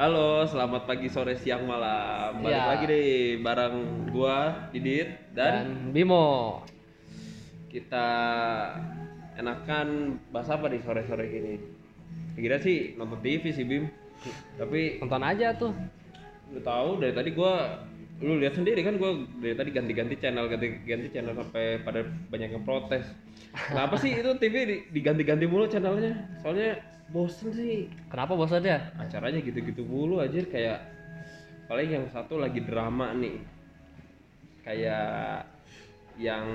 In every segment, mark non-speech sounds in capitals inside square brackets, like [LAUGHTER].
Halo, selamat pagi, sore, siang, malam. Balik Iya. lagi deh bareng gua Didit dan, dan Bimo. kita enakan bahas apa nih sore-sore gini? Kira sih nonton TV sih Bim. Tapi Tonton aja tuh. lu tahu dari tadi gua lu lihat sendiri kan gua dari tadi ganti-ganti channel ganti-ganti channel sampai pada banyak yang protes. Kenapa sih itu TV di- diganti-ganti mulu channelnya? Soalnya bosen sih. Kenapa bosan ya? acaranya gitu-gitu mulu aja kayak paling yang satu lagi drama nih. Kayak yang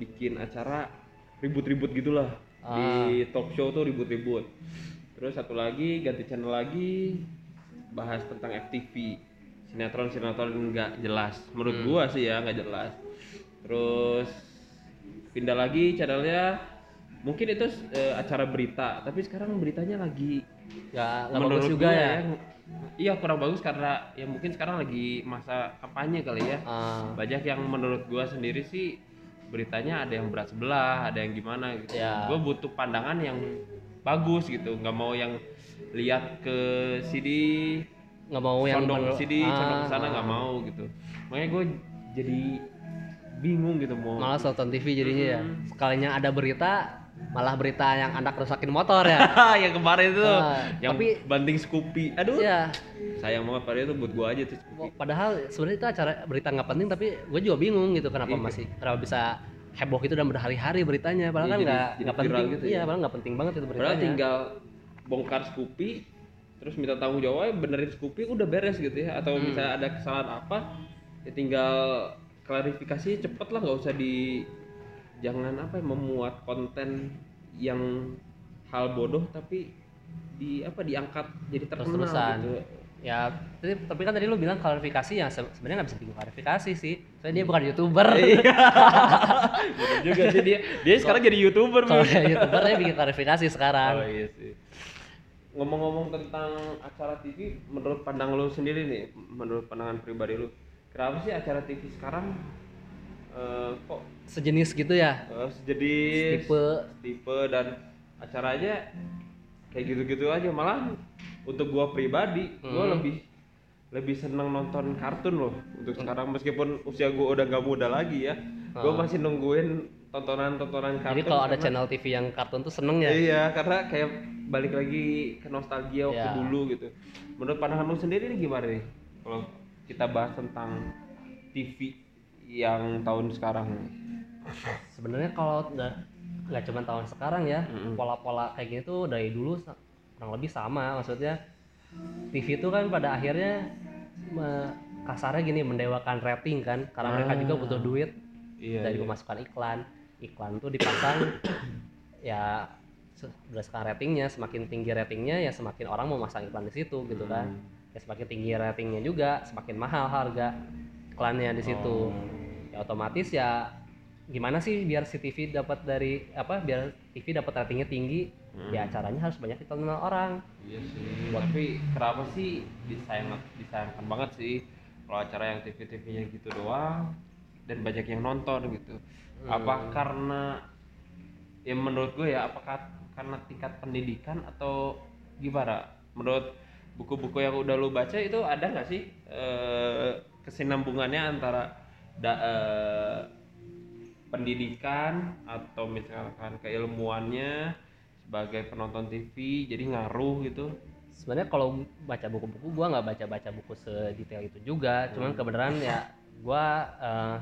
bikin acara ribut-ribut gitulah. Di talk show tuh ribut-ribut. Terus satu lagi ganti channel lagi bahas tentang FTV sinetron sinetron nggak jelas. Menurut gua sih ya nggak jelas. Terus pindah lagi channelnya mungkin itu eh, acara berita tapi sekarang beritanya lagi Ya nggak bagus juga gua ya. iya kurang bagus karena ya mungkin sekarang lagi masa kampanye kali ya Ah, banyak yang menurut gua sendiri sih beritanya ada yang berat sebelah ada yang gimana gitu Ya. gua butuh pandangan yang bagus gitu nggak mau yang lihat ke CD nggak mau yang condong CD condong Ah, ke sana nggak mau gitu makanya gue jadi bingung gitu mau Malas nonton TV jadinya ya. Hmm. Sekalinya ada berita, malah berita yang anak rusakin motor ya. [LAUGHS] yang kemarin itu Ah, yang tapi- banting Scoopy aduh ya. sayang banget padahal itu buat gua aja tuh Scoopy Padahal sebenarnya itu acara berita nggak penting, tapi gue juga bingung gitu kenapa Iya. masih kenapa bisa heboh gitu dan berhari-hari beritanya. Padahal Iya, kan nggak nggak penting. gitu iya, ya. padahal nggak penting banget itu beritanya. padahal tinggal bongkar Scoopy terus minta tanggung jawab benerin Scoopy udah beres gitu ya atau Hmm. misalnya ada kesalahan apa ya tinggal klarifikasi cepet lah nggak usah di jangan apa ya memuat konten yang hal bodoh tapi di apa diangkat jadi terkenal Terus-terusan. gitu Ya, tapi, tapi kan tadi lu bilang klarifikasi yang se- sebenarnya nggak bisa bikin klarifikasi sih. Soalnya dia bukan youtuber. [LAUGHS] Iya. [LAUGHS] Juga sih dia dia sekarang jadi youtuber Kalau youtuber dia bikin klarifikasi sekarang. Oh iya sih. Ngomong-ngomong tentang acara TV, menurut pandang lu sendiri nih, menurut pandangan pribadi lu, kenapa sih acara TV sekarang eh, kok Sejenis gitu ya. eh, sejenis, Tipe tipe dan acaranya kayak gitu-gitu aja malah untuk gua pribadi, gua Hmm. lebih lebih seneng nonton kartun loh untuk sekarang meskipun usia gua udah nggak muda lagi ya, gua Hmm. masih nungguin tontonan-tontonan kartun. Jadi kalau ada karena- channel TV yang kartun tuh seneng ya. Iya, karena kayak balik lagi ke nostalgia waktu Iya. dulu gitu. Menurut pandangan lu sendiri nih gimana nih? Kalau kita bahas tentang TV yang tahun sekarang. Sebenarnya kalau udah nggak cuma tahun sekarang ya, Mm-mm. pola-pola kayak gini tuh dari dulu kurang lebih sama. Maksudnya TV itu kan pada akhirnya me- kasarnya gini mendewakan rating kan, karena mereka juga Ah. butuh duit Iya. dari iya. pemasukan iklan. Iklan tuh dipasang ya berdasarkan ratingnya, semakin tinggi ratingnya ya semakin orang mau masang iklan di situ gitu kan. Hmm. Ya semakin tinggi ratingnya juga, semakin mahal harga iklannya di situ. Oh. Ya otomatis ya gimana sih biar si TV dapat dari apa biar TV dapat ratingnya tinggi Hmm. ya acaranya harus banyak ditonton orang Iya sih. Tapi kenapa sih disayang disayangkan banget sih kalau acara yang TV-TV-nya gitu doang dan banyak yang nonton gitu. Hmm. Apa karena ya menurut gue ya apakah karena tingkat pendidikan atau gimana? Menurut buku-buku yang udah lu baca itu ada nggak sih eh, kesinambungannya antara da- eh, pendidikan atau misalkan keilmuannya sebagai penonton TV jadi ngaruh gitu. Sebenarnya kalau baca buku-buku gua nggak baca-baca buku sedetail itu juga. Cuman kebenaran ya gua eh,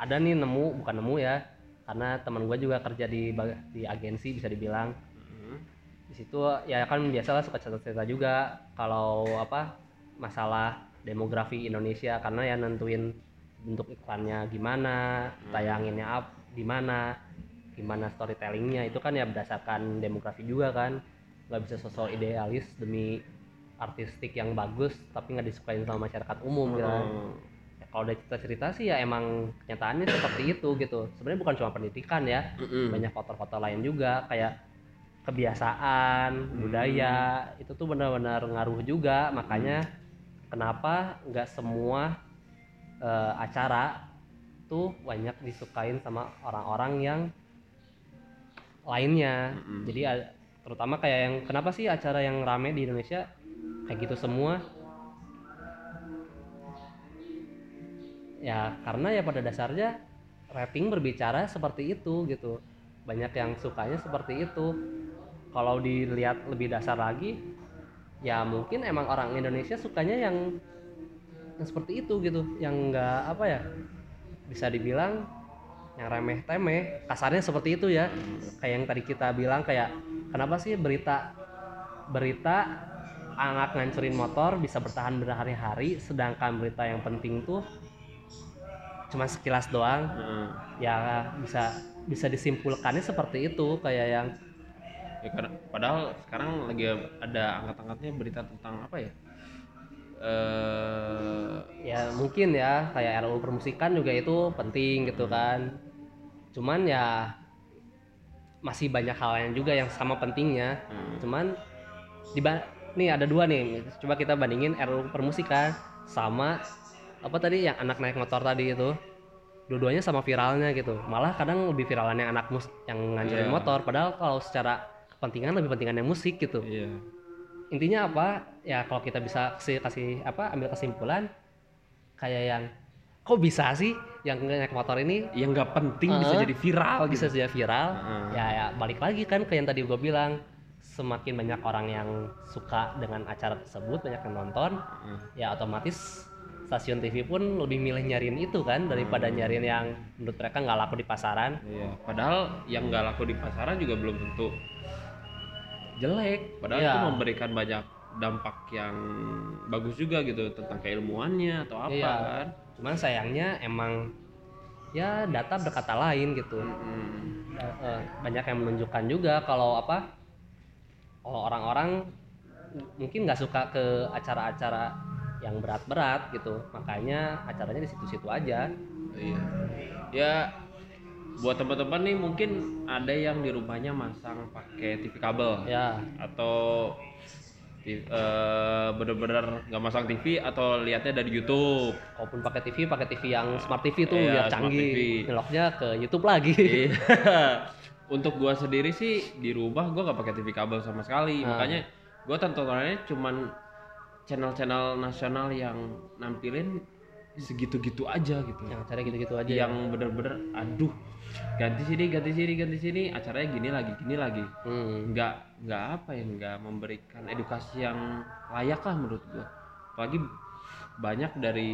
ada nih nemu bukan nemu ya karena teman gua juga kerja di di agensi bisa dibilang. Di situ ya kan biasalah suka cerita-cerita juga. Kalau apa masalah demografi Indonesia karena ya nentuin bentuk iklannya gimana tayanginnya up di mana gimana storytellingnya itu kan ya berdasarkan demografi juga kan nggak bisa sosok idealis demi artistik yang bagus tapi nggak disukain sama masyarakat umum gitu kan. Hmm. Ya, kalau dari cerita-cerita sih ya emang kenyataannya seperti itu gitu sebenarnya bukan cuma pendidikan ya Mm-mm. banyak faktor-faktor lain juga kayak kebiasaan budaya itu tuh benar-benar ngaruh juga makanya kenapa nggak semua eh, acara tuh banyak disukain sama orang-orang yang lainnya. Mm-mm. jadi terutama kayak yang kenapa sih acara yang rame di Indonesia? Kayak gitu semua. Ya karena ya pada dasarnya rating berbicara seperti itu gitu. Banyak yang sukanya seperti itu. Kalau dilihat lebih dasar lagi ya mungkin emang orang Indonesia sukanya yang yang seperti itu gitu yang enggak apa ya bisa dibilang yang remeh temeh kasarnya seperti itu ya. Kayak yang tadi kita bilang kayak kenapa sih berita berita anak ngancurin motor bisa bertahan berhari-hari sedangkan berita yang penting tuh cuma sekilas doang? Heeh. ya bisa bisa disimpulkannya seperti itu kayak yang ya padahal sekarang lagi ada angkat-angkatnya berita tentang apa ya eh ya mungkin ya kayak RUU permusikan juga itu penting gitu kan. Cuman ya masih banyak hal yang juga yang sama pentingnya. Hmm, cuman di nih ada dua nih coba kita bandingin RUU permusikan sama apa tadi yang anak naik motor tadi itu? Dua-duanya sama viralnya gitu. Malah kadang lebih viralannya anak mus yang ngancurin Iya. motor padahal kalau secara kepentingan lebih pentingan yang musik gitu. Iya intinya apa ya kalau kita bisa kasih kasih apa ambil kesimpulan kayak yang kok bisa sih yang naik motor ini yang nggak penting bisa Heeh. jadi viral bisa gitu. jadi viral Heeh. ya, ya balik lagi kan ke yang tadi gue bilang semakin banyak orang yang suka dengan acara tersebut banyak yang nonton Heeh. ya otomatis stasiun TV pun lebih milih nyariin itu kan daripada Hmm. nyariin yang menurut mereka nggak laku di pasaran Iya, padahal yang nggak laku di pasaran juga belum tentu jelek. Padahal Iya. itu memberikan banyak dampak yang bagus juga gitu tentang keilmuannya atau apa Iya. kan. cuman sayangnya emang ya data berkata lain gitu Mm-mm. Eh, eh, banyak yang menunjukkan juga kalau apa kalau orang-orang mungkin nggak suka ke acara-acara yang berat-berat gitu makanya acaranya di situ-situ aja Iya. Ya buat teman-teman nih mungkin ada yang di rumahnya masang pakai TV kabel ya atau eh, bener-bener nggak masang TV atau lihatnya dari YouTube. walaupun pakai TV pakai TV yang smart TV tuh Iya, biar canggih nyeloknya ke YouTube lagi Iya. [LAUGHS] Untuk gua sendiri sih di rumah gua nggak pakai TV kabel sama sekali. Ah. Makanya gua tontonannya cuman channel-channel nasional yang nampilin segitu-gitu aja gitu. yang acara gitu-gitu aja ya. Yang bener-bener aduh ganti sini ganti sini ganti sini acaranya gini lagi gini lagi Hmm. nggak nggak apa ya nggak memberikan edukasi yang layak lah menurut gua apalagi banyak dari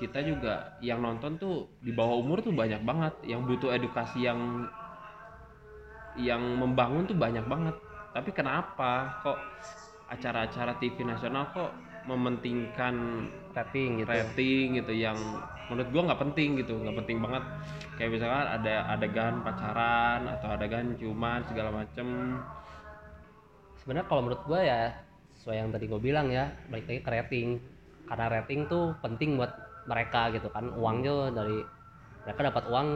kita juga yang nonton tuh di bawah umur tuh banyak banget yang butuh edukasi yang yang membangun tuh banyak banget tapi kenapa kok acara-acara TV nasional kok mementingkan rating gitu. rating gitu yang menurut gua nggak penting gitu nggak penting banget. Kayak misalkan ada adegan pacaran atau adegan ciuman segala macem. Sebenarnya kalau menurut gua ya sesuai yang tadi gue bilang ya balik lagi ke rating. Karena rating tuh penting buat mereka gitu kan. Uangnya dari mereka dapat uang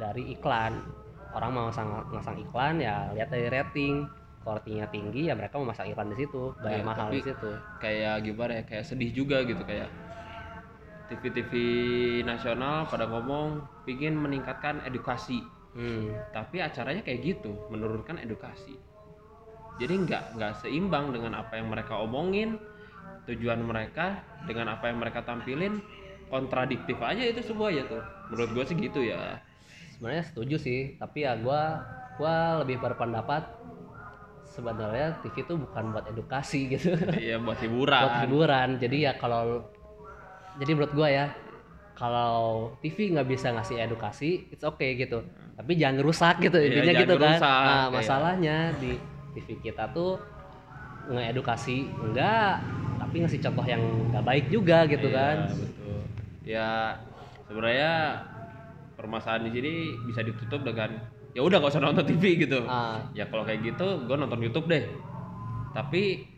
dari iklan. Orang mau masang iklan ya lihat dari rating ratingnya tinggi ya mereka mau masang iklan di situ. Bayar Iya, mahal di situ. kayak gimana ya? Kayak sedih juga gitu kayak TV-TV nasional pada ngomong pingin meningkatkan edukasi. Hmm. tapi acaranya kayak gitu menurunkan edukasi. Jadi nggak nggak seimbang dengan apa yang mereka omongin tujuan mereka dengan apa yang mereka tampilin kontradiktif aja itu semua ya tuh. Menurut gue sih gitu ya. Sebenarnya setuju sih tapi ya gua gua lebih berpendapat sebenarnya TV itu bukan buat edukasi gitu. Iya [LAUGHS] buat hiburan. Buat hiburan. Jadi ya kalau jadi menurut gua ya kalau TV nggak bisa ngasih edukasi it's okay gitu. Tapi jangan rusak gitu Iya, intinya gitu kan. rusak, nah iya. masalahnya di TV kita tuh ngeedukasi enggak tapi ngasih contoh yang nggak baik juga gitu Iya, kan. betul. Ya sebenarnya permasalahan di sini bisa ditutup dengan ya udah gak usah nonton TV gitu. Ah, ya kalau kayak gitu gue nonton YouTube deh. Tapi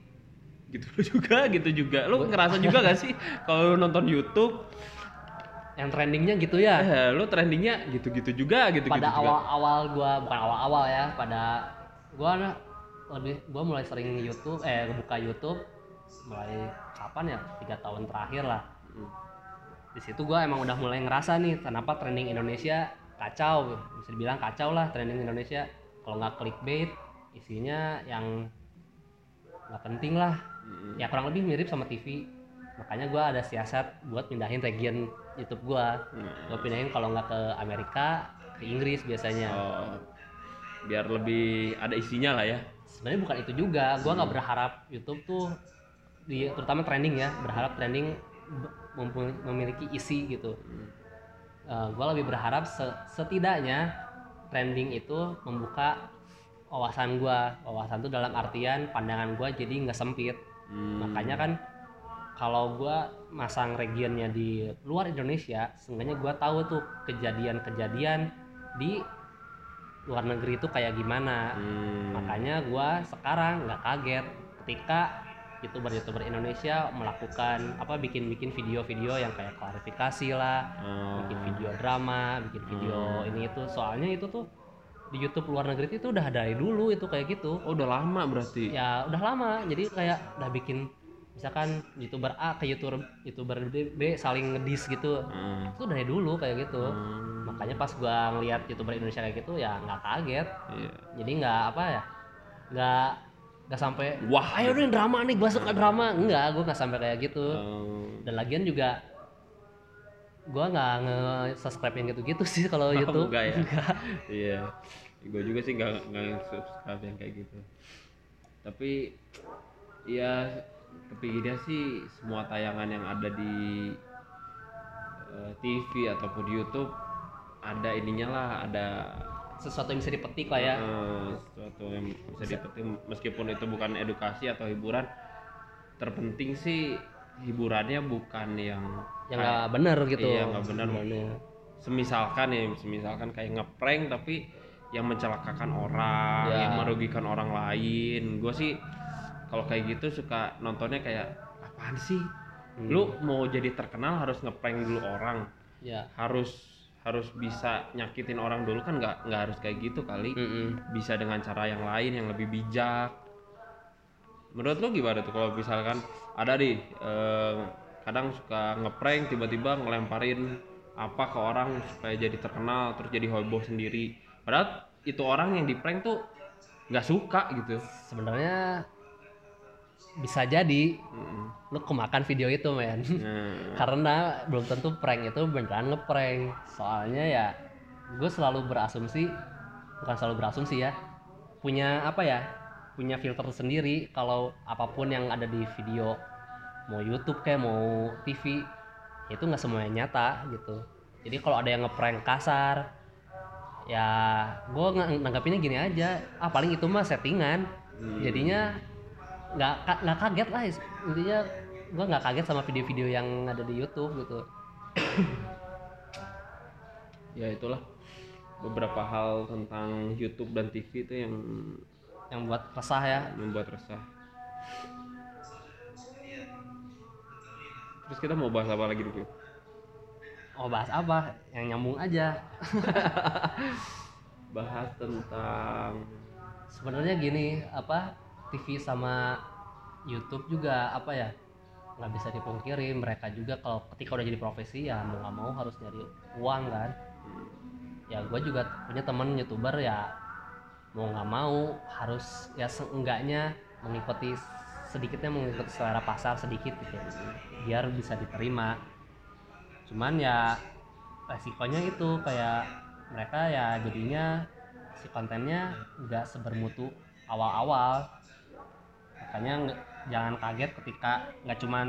gitu [LAUGHS] juga gitu juga. Lu ngerasa juga gak sih kalau lu nonton YouTube? Yang trendingnya gitu ya? Eh, lu trendingnya gitu-gitu juga gitu pada awal-awal gua bukan awal-awal ya pada na- lebih gua mulai sering YouTube eh buka YouTube mulai kapan ya? Tiga tahun terakhir lah. Hmm. di situ gua emang udah mulai ngerasa nih kenapa trending Indonesia kacau bisa dibilang kacau lah trending Indonesia. Kalau nggak clickbait isinya yang nggak penting lah. Mm-mm. ya kurang lebih mirip sama TV makanya gua ada siasat buat pindahin region YouTube gua. Nah, gue pindahin kalau nggak ke Amerika ke Inggris biasanya. Oh, biar lebih ada isinya lah ya. Sebenarnya bukan itu juga. Gue nggak berharap YouTube tuh di terutama trending ya berharap trending memiliki isi gitu. Hmm. Gue lebih berharap se- setidaknya trending itu membuka wawasan gue wawasan tuh dalam artian pandangan gue jadi nggak sempit Hmm. makanya kan kalau gue masang regionnya di luar Indonesia seenggaknya gue tahu tuh kejadian-kejadian di luar negeri itu kayak gimana Hmm. makanya gua sekarang nggak kaget ketika youtuber-youtuber Indonesia melakukan apa bikin-bikin video-video yang kayak klarifikasi lah Oh. bikin video drama bikin video Hmm. ini itu soalnya itu tuh di YouTube luar negeri itu udah dari dulu itu kayak gitu oh udah lama berarti ya udah lama jadi kayak udah bikin misalkan youtuber A ke youtuber youtuber B, B saling ngedis gitu Hmm. itu dari dulu kayak gitu Hmm. makanya pas gua ngeliat youtuber Indonesia kayak gitu ya nggak kaget Iya. jadi nggak apa ya nggak nggak sampai wah ayo dong drama nih gua suka drama. Enggak gua nggak sampai kayak gitu. Oh. dan lagian juga gua nggak nge subscribe yang gitu-gitu sih kalau YouTube. enggak ya? iya. Gue juga sih nggak nggak subscribe yang kayak gitu. Tapi ya kepikirnya sih semua tayangan yang ada di eh, TV ataupun di YouTube ada ininya lah ada sesuatu yang bisa dipetik lah ya eh, sesuatu yang bisa dipetik meskipun itu bukan edukasi atau hiburan terpenting sih hiburannya bukan yang yang nggak bener gitu Iya, nggak bener. sebenarnya. semisalkan ya semisalkan kayak ngeprank tapi yang mencelakakan orang Ya. yang merugikan orang lain gue sih kalau kayak gitu suka nontonnya kayak apaan sih Hmm. lu mau jadi terkenal harus ngeprank dulu orang ya harus harus bisa nyakitin orang dulu kan nggak nggak harus kayak gitu kali. Mm-mm. bisa dengan cara yang lain yang lebih bijak. Menurut lu gimana tuh kalau misalkan ada nih eh, kadang suka ngeprank tiba-tiba ngelemparin apa ke orang supaya jadi terkenal terus jadi heboh sendiri. Padahal itu orang yang di prank tuh nggak suka gitu. Sebenarnya bisa jadi. Mm. lu kemakan video itu men. Nah, [LAUGHS] karena belum tentu prank itu beneran ngeprank. Soalnya ya gue selalu berasumsi bukan selalu berasumsi ya punya apa ya punya filter sendiri. Kalau apa pun yang ada di video mau YouTube kayak mau TV itu nggak semuanya nyata gitu. Jadi kalau ada yang ngeprank kasar ya gue nanggapinnya gini aja. Ah paling itu mah settingan. Hmm. jadinya nggak nggak kaget lah intinya gue nggak kaget sama video-video yang ada di YouTube gitu. Ya itulah. Beberapa hal tentang YouTube dan TV itu yang yang buat resah ya. Membuat resah. Terus kita mau bahas apa lagi dulu oh bahas apa? Yang nyambung aja. [LAUGHS] Bahas tentang sebenarnya gini apa TV sama YouTube juga apa ya nggak bisa dipungkiri mereka juga kalau ketika udah jadi profesi ya mau nggak mau harus nyari uang kan. Ya gue juga punya temen youtuber ya mau nggak mau harus ya seenggaknya mengikuti sedikitnya mengikuti selera pasar sedikit gitu biar bisa diterima. Cuman ya resikonya itu kayak mereka ya jadinya si kontennya nggak sebermutu awal-awal makanya nggak- jangan kaget ketika nggak cuman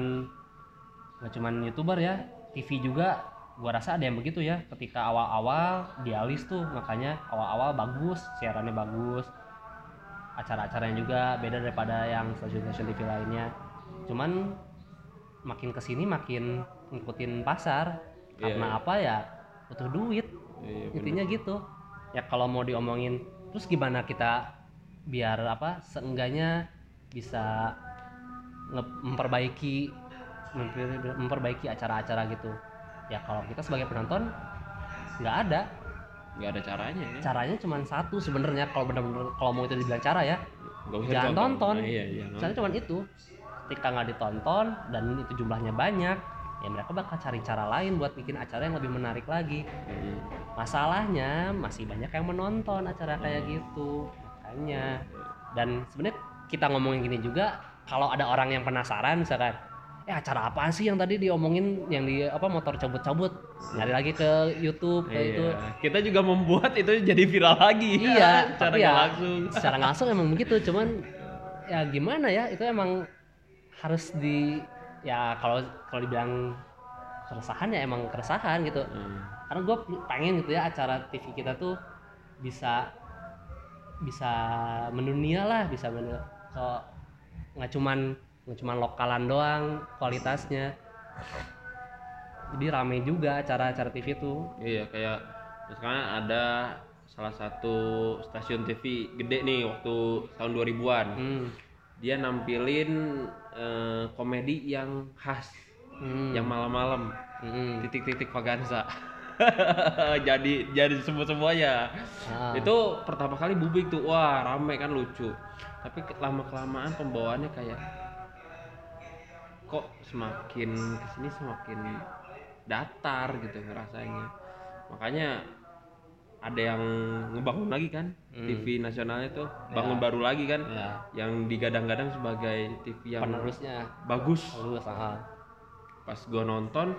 nggak cuman youtuber ya TV juga. Gua rasa ada yang begitu ya ketika awal-awal dialis tuh makanya awal-awal bagus siarannya bagus. Acara-acaranya juga beda daripada yang stasiun-stasiun TV lainnya. Cuman makin ke sini makin ngikutin pasar. Iya, karena iya. apa ya? Butuh duit. Iya, bener. intinya gitu. Ya kalau mau diomongin terus gimana kita biar apa seenggaknya bisa memperbaiki memper- memperbaiki acara-acara gitu. Ya kalau kita sebagai penonton nggak ada. Nggak ada caranya ya. Caranya cuma satu sebenarnya kalau benar-benar kalau mau itu dibilang cara ya. Usah jangan tonton. Nah, iya iya caranya cuma itu. Ketika nggak ditonton dan itu jumlahnya banyak ya mereka bakal cari cara lain buat bikin acara yang lebih menarik lagi. Hmm. masalahnya masih banyak yang menonton acara kayak gitu. Makanya. Dan sebenarnya kita ngomongin gini juga kalau ada orang yang penasaran misalkan eh acara apa sih yang tadi diomongin yang di apa motor cabut-cabut nyari lagi ke YouTube itu Iya. Kita juga membuat itu jadi viral lagi. iya [LAUGHS] Secara tapi ya langsung. secara langsung emang begitu cuman ya gimana ya itu emang harus di ya kalau kalau dibilang keresahan ya emang keresahan gitu Hmm. karena gue pengen gitu ya acara TV kita tuh bisa bisa mendunia lah bisa men kalau nggak cuman nggak cuman lokalan doang kualitasnya jadi rame juga acara-acara TV tuh Iya kayak misalkan ada salah satu stasiun TV gede nih waktu tahun 2000-an. hmm. Dia nampilin eh, komedi yang khas, Hmm. yang malam-malam, Hmm. titik-titik Vaganza. [LAUGHS] jadi jadi semua semuanya. Ah. Itu pertama kali bubik tuh, wah rame kan lucu. Tapi lama kelamaan pembawaannya kayak kok semakin ke sini semakin datar gitu rasanya. Makanya ada yang ngebangun lagi kan Hmm. TV nasionalnya tuh bangun Ya. baru lagi kan ya yang digadang-gadang sebagai TV yang penerusnya bagus bagus pas gue nonton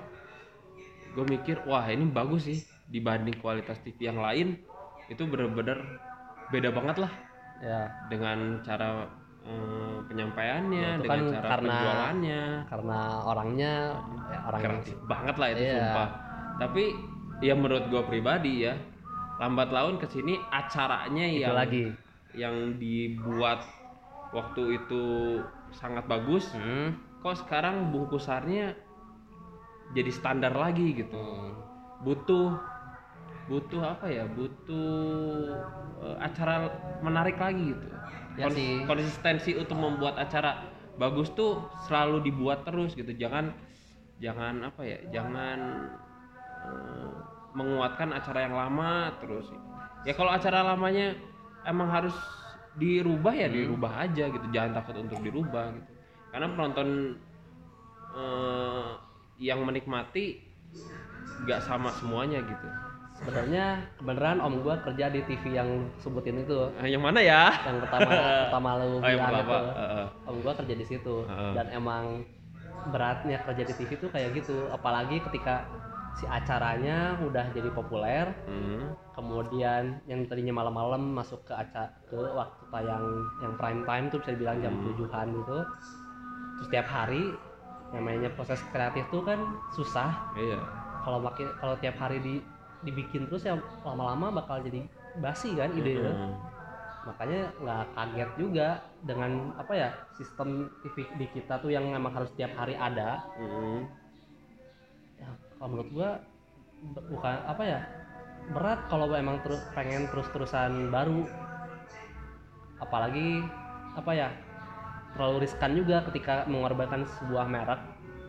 gue mikir wah ini bagus sih dibanding kualitas TV yang lain itu bener-bener beda banget lah ya dengan cara eh, penyampaiannya Ya, itu dengan kan cara karena- penjualannya karena orangnya ya, orang yang kreatif banget lah itu Iya. sumpah tapi ya menurut gue pribadi ya lambat laun ke sini acaranya itu yang lagi yang dibuat waktu itu sangat bagus hmm. kok sekarang bungkusannya jadi standar lagi gitu. Hmm. butuh butuh apa ya? Butuh eh, acara menarik lagi gitu. Ya Kons- sih. konsistensi untuk membuat acara bagus tuh selalu dibuat terus gitu. Jangan jangan apa ya? Jangan eh, menguatkan acara yang lama terus. Ya kalau acara lamanya emang harus dirubah ya Hmm. dirubah aja gitu. Jangan takut untuk dirubah gitu. Karena penonton eh, yang menikmati nggak sama semuanya gitu sebenarnya kebenaran om gua kerja di TV yang sebutin itu Ah, yang mana ya yang pertama [LAUGHS] pertama lu oh yang bilang pertama itu Heeh. om gua kerja di situ Heeh. dan emang beratnya kerja di TV tuh kayak gitu apalagi ketika si acaranya udah jadi populer Hmm. kemudian yang tadinya malam-malam masuk ke acara ke waktu tayang yang prime time tuh bisa dibilang jam Hmm. tujuhan gitu terus tiap hari namanya proses kreatif tuh kan susah. Iya. Kalau makin kalau tiap hari di dibikin terus ya lama-lama bakal jadi basi kan ide Heeh. makanya nggak kaget juga dengan apa ya sistem TV di kita tuh yang memang harus tiap hari ada. Heeh. ya kalau menurut gua bukan apa ya berat kalau emang terus pengen terus-terusan baru. Apalagi apa ya terlalu riskan juga ketika mengorbankan sebuah merek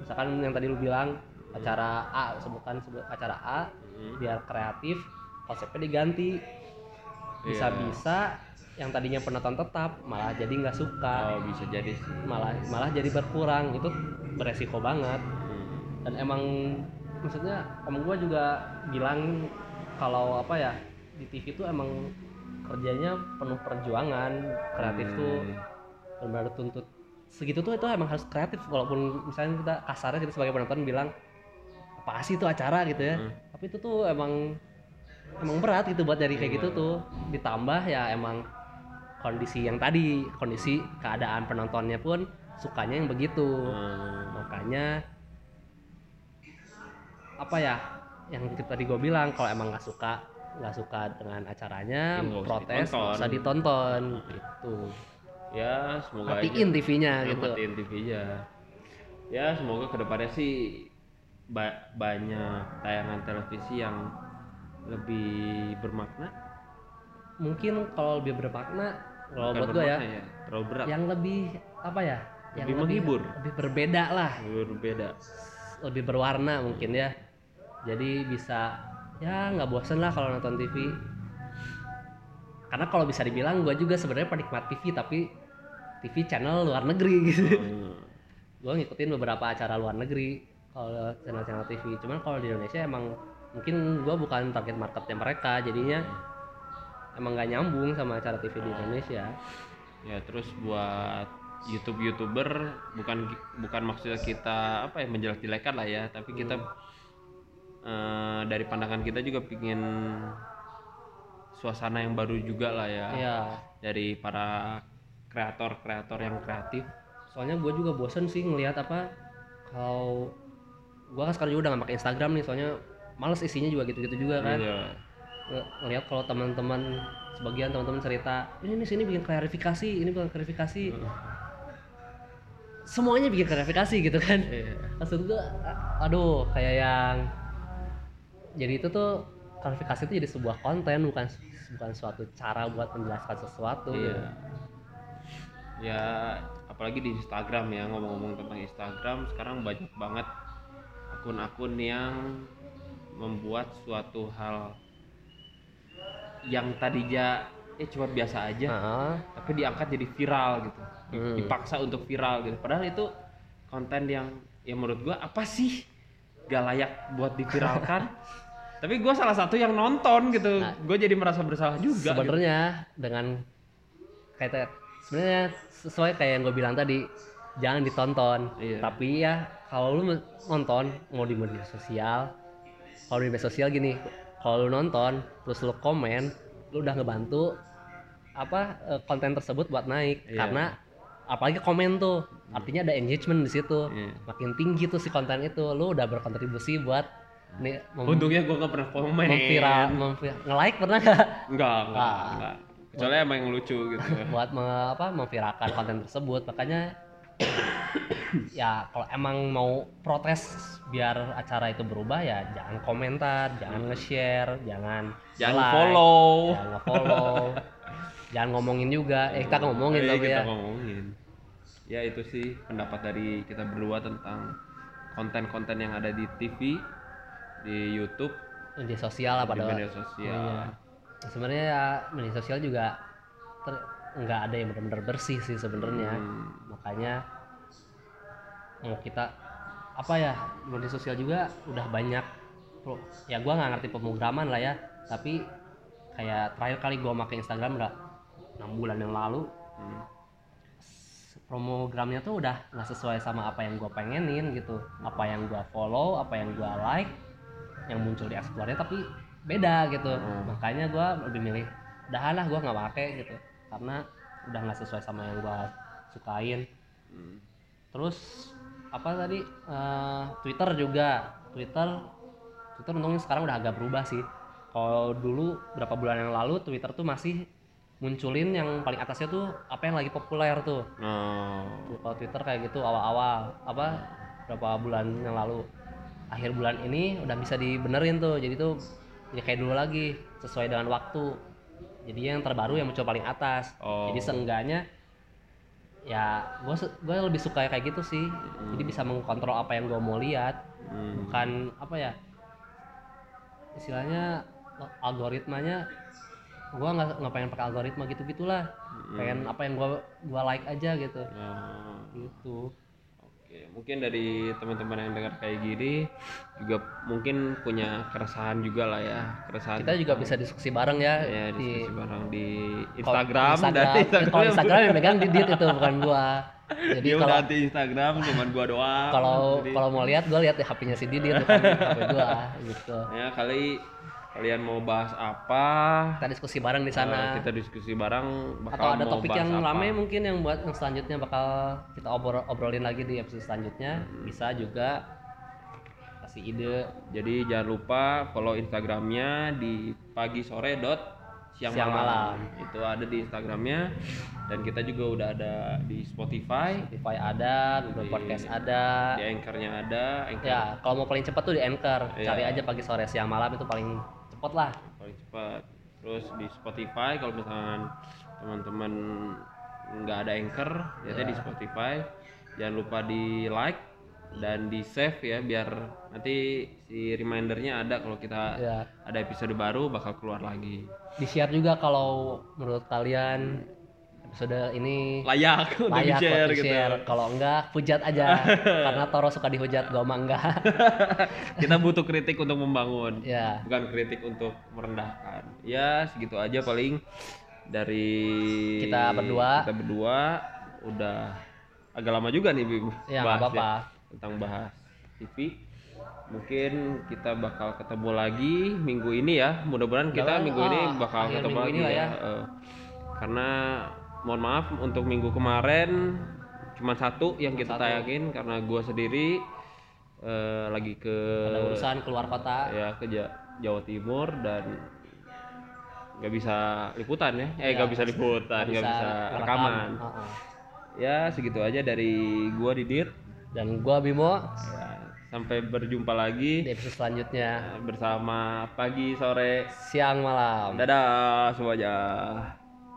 misalkan yang tadi lu bilang acara A sebutkan sebut acara A Heeh. biar kreatif konsepnya diganti Iya. bisa-bisa yang tadinya penonton tetap malah jadi nggak suka oh bisa jadi sih malah malah jadi berkurang itu beresiko banget Hmm. dan emang maksudnya om gua juga bilang kalau apa ya di TV tuh emang kerjanya penuh perjuangan kreatif tuh Hmm. Benar-benar tuntut. Segitu tuh itu emang harus kreatif. Walaupun misalnya kita kasarnya kita sebagai penonton bilang apa sih itu acara? gitu ya. Hmm. tapi itu tuh emang emang berat gitu buat dari kayak gitu Iya. tuh. Ditambah ya emang kondisi yang tadi kondisi keadaan penontonnya pun sukanya yang begitu. Hmm. makanya apa ya yang tadi gue bilang kalau emang nggak suka nggak suka dengan acaranya Ya, nggak usah protes nggak ditonton. usah ditonton. Gitu ya semoga matiin TV-nya Ya, gitu. matiin TV-nya ya semoga ke depannya sih ba- banyak tayangan televisi yang lebih bermakna. Mungkin kalau lebih bermakna kalau buat gue ya ya terlalu berat. yang lebih apa ya yang Lebih menghibur. lebih berbeda lah. Berbeda. Lebih berwarna mungkin ya. Jadi bisa ya nggak bosen lah kalau nonton TV karena kalau bisa dibilang gue juga sebenarnya penikmat TV tapi TV channel luar negeri gitu. Hmm. gue ngikutin beberapa acara luar negeri kalau channel-channel TV cuman kalau di Indonesia emang mungkin gue bukan target marketnya mereka jadinya emang nggak nyambung sama acara TV di Indonesia. Ya terus buat YouTube youtuber bukan bukan maksudnya kita apa ya menjelek-jelekan lah ya tapi kita eh, dari pandangan kita juga pingin suasana yang baru juga lah ya Iya. dari para kreator-kreator yang kreatif soalnya gue juga bosen sih ngelihat apa kalau gue kan sekarang juga udah gak pakai Instagram nih soalnya males isinya juga gitu-gitu juga kan Iya. Nge- ngelihat kalau teman-teman sebagian teman-teman cerita ini nih sini bikin klarifikasi ini bikin klarifikasi semuanya bikin klarifikasi gitu kan Iya. maksud gue aduh kayak yang jadi itu tuh klarifikasi itu jadi sebuah konten bukan bukan suatu cara buat menjelaskan sesuatu Iya. gitu. Ya, apalagi di Instagram ya ngomong-ngomong tentang Instagram sekarang banyak banget akun-akun yang membuat suatu hal yang tadinya eh cuma biasa aja Nah, tapi diangkat jadi viral gitu. Hmm. Dipaksa untuk viral gitu. Padahal itu konten yang ya menurut gua apa sih gak layak buat [LAUGHS] diviralkan. Tapi gua salah satu yang nonton gitu. Nah. gue jadi merasa bersalah juga. gitu. sebenarnya dengan kayak sebenarnya sesuai kayak yang gue bilang tadi jangan ditonton Iya. tapi ya kalau lu nonton mau di media sosial kalau di media sosial gini kalau lu nonton terus lu komen lu udah ngebantu apa eh, konten tersebut buat naik Iya. karena apalagi komen tuh artinya ada engagement di situ Iya. makin tinggi tuh si konten itu lu udah berkontribusi buat nih Untungnya gue gak pernah komen. memviral memvi- nge-like pernah nggak Enggak, enggak, enggak. Kecuali emang yang lucu gitu. [LAUGHS] buat me- apa memviralkan konten tersebut makanya [COUGHS] ya kalau emang mau protes biar acara itu berubah ya jangan komentar jangan nge-share jangan Jangan like, follow. jangan nge-follow [LAUGHS] jangan ngomongin juga eh kita ngomongin Iya, tapi kita ya ngomongin. Ya itu sih pendapat dari kita berdua tentang konten-konten yang ada di TV, di YouTube, media sosial lah pada media sosial. Iya. sebenarnya ya media sosial juga ter- nggak ada yang benar-benar bersih sih sebenarnya Hmm. makanya mau kita apa ya di media sosial juga udah banyak ya gua nggak ngerti pemrograman lah ya tapi kayak terakhir kali gua pakai Instagram udah enam bulan yang lalu Hmm. promogramnya tuh udah nggak sesuai sama apa yang gua pengenin gitu apa yang gua follow apa yang gua like yang muncul di explore tapi beda gitu. Hmm. makanya gua lebih milih udahan lah gua nggak pakai gitu. Karena udah nggak sesuai sama yang gua sukain. Hmm. terus apa tadi? Eh, Twitter juga. Twitter Twitter untungnya sekarang udah agak berubah sih. Kalau dulu berapa bulan yang lalu Twitter tuh masih munculin yang paling atasnya tuh apa yang lagi populer tuh. Nah, kalau Twitter kayak gitu awal-awal apa berapa bulan yang lalu akhir bulan ini udah bisa dibenerin tuh. Jadi tuh ya kayak dulu lagi sesuai dengan waktu. Jadi yang terbaru yang muncul paling atas. Oh. jadi seenggaknya ya gue gue lebih suka kayak gitu sih. Jadi bisa mengkontrol apa yang gue mau lihat. Hmm. bukan apa ya istilahnya algoritmanya gua nggak nggak pengen pakai algoritma gitu gitulah pengen apa yang gua gua like aja gitu. Nah, gitu Oke, mungkin dari teman-teman yang dengar kayak gini juga mungkin punya keresahan juga lah ya, keresahan. kita juga bisa diskusi bareng ya, ya di diskusi bareng di Instagram, Instagram, dan Instagram. kalau Instagram yang megang Didit itu bukan gua jadi Dia kalau anti Instagram, cuman gua doang. kalau kalau mau lihat gua lihat di HP-nya si Didit bukan di HP gua gitu ya kali kalian mau bahas apa? kita diskusi bareng di sana eh, kita diskusi bareng. Bakal atau ada mau topik yang apa. rame mungkin yang buat yang selanjutnya bakal kita obrol obrolin lagi di episode selanjutnya Hmm. bisa juga kasih ide Jadi jangan lupa follow Instagramnya di pagi sore dot siang, Siang malam. Itu ada di Instagramnya dan kita juga udah ada di Spotify, Spotify ada Google Di- Podcast ada di Anchornya ada, Anchor ya kalau mau paling cepat tuh di Anchor Iya. cari aja pagi sore siang malam itu paling cepet lah paling cepat. Terus di Spotify kalau misalkan teman-teman nggak ada Anchor, ya di Iya. Spotify. Jangan lupa di like dan di save ya biar nanti si remindernya ada kalau kita ya ada episode baru bakal keluar lagi. di share juga kalau menurut kalian episode ini Layak untuk layak di-share buat gitu. Kalau enggak, hujat aja. [LAUGHS] Karena Toro suka dihujat, gua mah enggak. [LAUGHS] kita butuh kritik untuk membangun ya, bukan kritik untuk merendahkan ya segitu aja paling dari Kita berdua. kita berdua udah agak lama juga nih Bim ya bahas apa-apa tentang bahas TV mungkin kita bakal ketemu lagi minggu ini ya mudah-mudahan kita minggu ini ah, bakal ketemu minggu lagi ini ya, ya. Eh, karena mohon maaf untuk minggu kemarin cuma satu yang kita satu. tayangin karena gua sendiri eh, lagi ke ada urusan keluar kota. Ya ke Ja- Jawa Timur dan nggak bisa liputan ya. Eh Ya, nggak bisa liputan nggak bisa, ngerekam. rekaman. Heeh. ya segitu aja dari gua Didit. Dan gua Bimo. Ya, sampai berjumpa lagi. Di episode selanjutnya. Bersama pagi sore siang malam. dadah semuanya